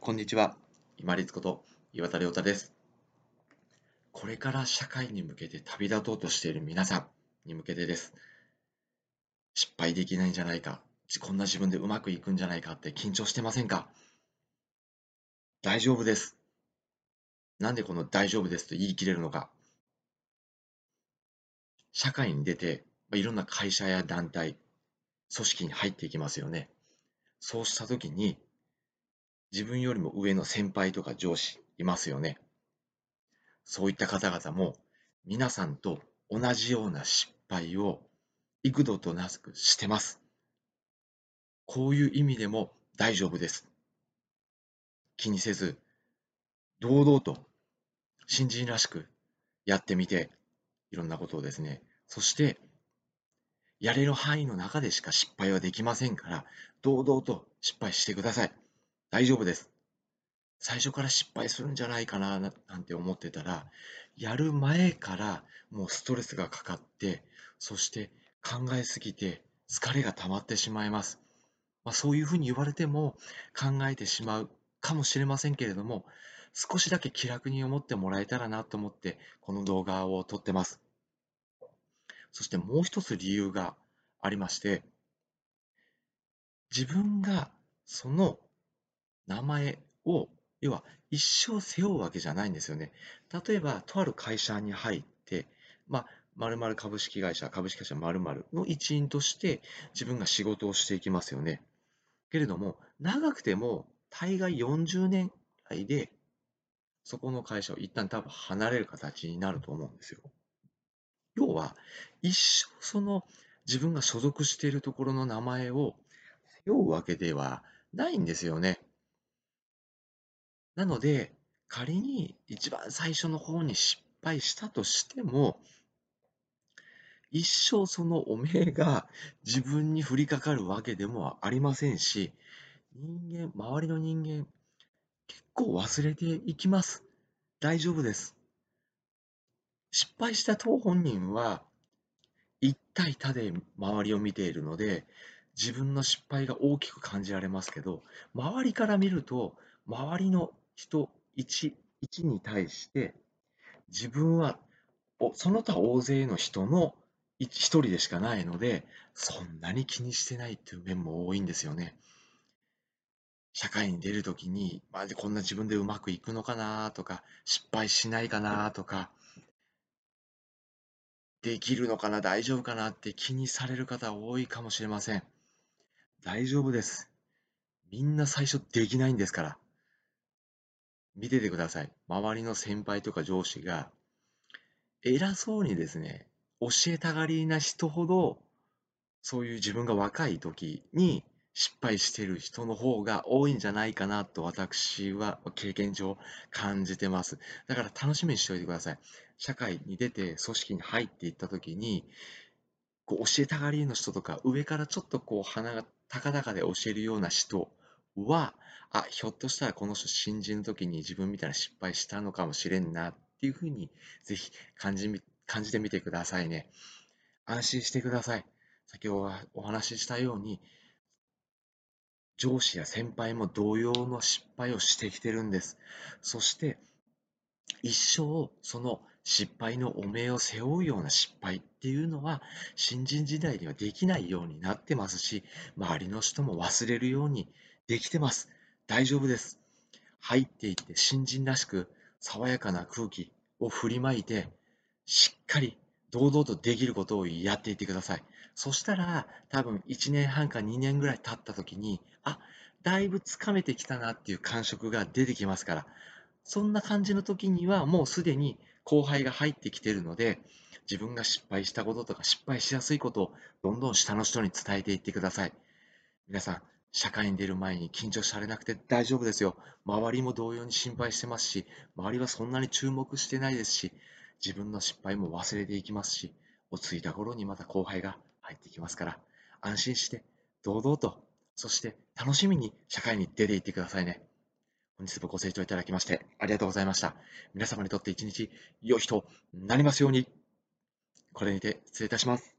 こんにちは。今立こと岩田亮太です。これから社会に向けて旅立とうとしている皆さんに向けてです。失敗できないんじゃないか。こんな自分でうまくいくんじゃないかって緊張してませんか？大丈夫です。なんでこの大丈夫ですと言い切れるのか？社会に出て、いろんな会社や団体、組織に入っていきますよね。そうしたときに、自分よりも上の先輩とか上司いますよね。そういった方々も皆さんと同じような失敗を幾度となくしてます。こういう意味でも大丈夫です。気にせず、堂々と新人らしくやってみて、いろんなことをですね、そしてやれる範囲の中でしか失敗はできませんから、堂々と失敗してください。大丈夫です。最初から失敗するんじゃないかななんて思ってたら、やる前からもうストレスがかかって、そして考えすぎて疲れが溜まってしまいます。まあ、そういうふうに言われても考えてしまうかもしれませんけれども、少しだけ気楽に思ってもらえたらなと思って、この動画を撮ってます。そしてもう一つ理由がありまして、自分がその名前を、要は一生背負うわけじゃないんですよね。例えば、とある会社に入って、まあ、〇〇株式会社、株式会社〇〇の一員として自分が仕事をしていきますよね。けれども、長くても大概40年ぐらいで、そこの会社を一旦多分離れる形になると思うんですよ。要は、一生その自分が所属しているところの名前を背負うわけではないんですよね。なので、仮に一番最初の方に失敗したとしても、一生その汚名が自分に降りかかるわけでもありませんし、人間、周りの人間、結構忘れていきます。大丈夫です。失敗した当本人は、一対他で周りを見ているので、自分の失敗が大きく感じられますけど、周りから見ると、周りの人1、1に対して、自分はその他大勢の人の1人でしかないので、そんなに気にしてないっていう面も多いんですよね。社会に出るときに、まあ、こんな自分でうまくいくのかなとか、失敗しないかなとか、できるのかな、大丈夫かなって気にされる方多いかもしれません。大丈夫です。みんな最初できないんですから。見ててください。周りの先輩とか上司が、偉そうにですね、教えたがりな人ほど、そういう自分が若い時に失敗してる人の方が多いんじゃないかなと私は経験上感じてます。だから楽しみにしておいてください。社会に出て組織に入っていった時に、こう教えたがりの人とか上からちょっとこう鼻が高々で教えるような人は、あ、ひょっとしたらこの人新人の時に自分みたいな失敗したのかもしれんなっていうふうにぜひ感じ感じてみてくださいね。安心してください。先ほどお話ししたように、上司や先輩も同様の失敗をしてきてるんです。そして、一生その失敗の汚名を背負うような失敗っていうのは新人時代にはできないようになってますし周りの人も忘れるようにできてます。大丈夫です。入っていって新人らしく爽やかな空気を振りまいて、しっかり堂々とできることをやっていってください。そしたら、多分1年半か2年ぐらい経った時に、あ、だいぶつかめてきたなっていう感触が出てきますから、そんな感じの時にはもうすでに後輩が入ってきてるので、自分が失敗したこととか失敗しやすいことをどんどん下の人に伝えていってください。皆さん、社会に出る前に緊張されなくて大丈夫ですよ。周りも同様に心配してますし、周りはそんなに注目してないですし、自分の失敗も忘れていきますし、落ち着いた頃にまた後輩が入ってきますから、安心して、堂々と、そして楽しみに社会に出ていってくださいね。本日もご清聴いただきましてありがとうございました。皆様にとって一日良い日となりますように。これにて失礼いたします。